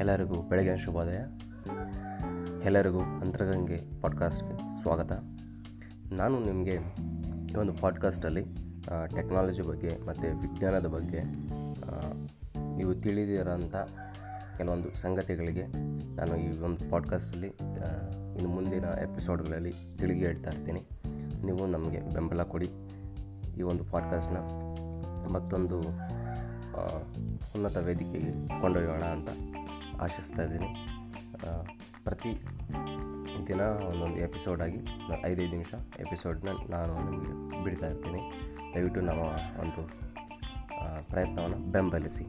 ಎಲ್ಲರಿಗೂ ಬೆಳಗಿನ ಶುಭೋದಯ. ಎಲ್ಲರಿಗೂ ಅಂತರಗಂಗೆ ಪಾಡ್ಕಾಸ್ಟ್ಗೆ ಸ್ವಾಗತ. ನಾನು ನಿಮಗೆ ಈ ಒಂದು ಪಾಡ್ಕಾಸ್ಟಲ್ಲಿ ಟೆಕ್ನಾಲಜಿ ಬಗ್ಗೆ ಮತ್ತು ವಿಜ್ಞಾನದ ಬಗ್ಗೆ ನೀವು ತಿಳಿದಿರೋಂಥ ಕೆಲವೊಂದು ಸಂಗತಿಗಳಿಗೆ ನಾನು ಈ ಒಂದು ಪಾಡ್ಕಾಸ್ಟಲ್ಲಿ ಇನ್ನು ಮುಂದಿನ ಎಪಿಸೋಡ್ಗಳಲ್ಲಿ ತಿಳಿಗೆ ಹೇಳ್ತಾ ಇರ್ತೀನಿ. ನೀವು ನಮಗೆ ಬೆಂಬಲ ಕೊಡಿ ಈ ಒಂದು ಪಾಡ್ಕಾಸ್ಟ್ನ. ಮತ್ತೊಂದು ಉನ್ನತ ವೇದಿಕೆಗೆ ಕೊಂಡೊಯ್ಯೋಣ ಅಂತ. ಆಶಿಸ್ತಾ ಇದ್ದೀನಿ. ಪ್ರತಿ ದಿನ ಒಂದೊಂದು ಎಪಿಸೋಡಾಗಿ ಐದೈದು ನಿಮಿಷ ಎಪಿಸೋಡ್ನ ನಾನು ನಿಮಗೆ ಬಿಡ್ತಾ ಇರ್ತೀನಿ. ದಯವಿಟ್ಟು ನಮ್ಮ ಒಂದು ಪ್ರಯತ್ನವನ್ನು ಬೆಂಬಲಿಸಿ.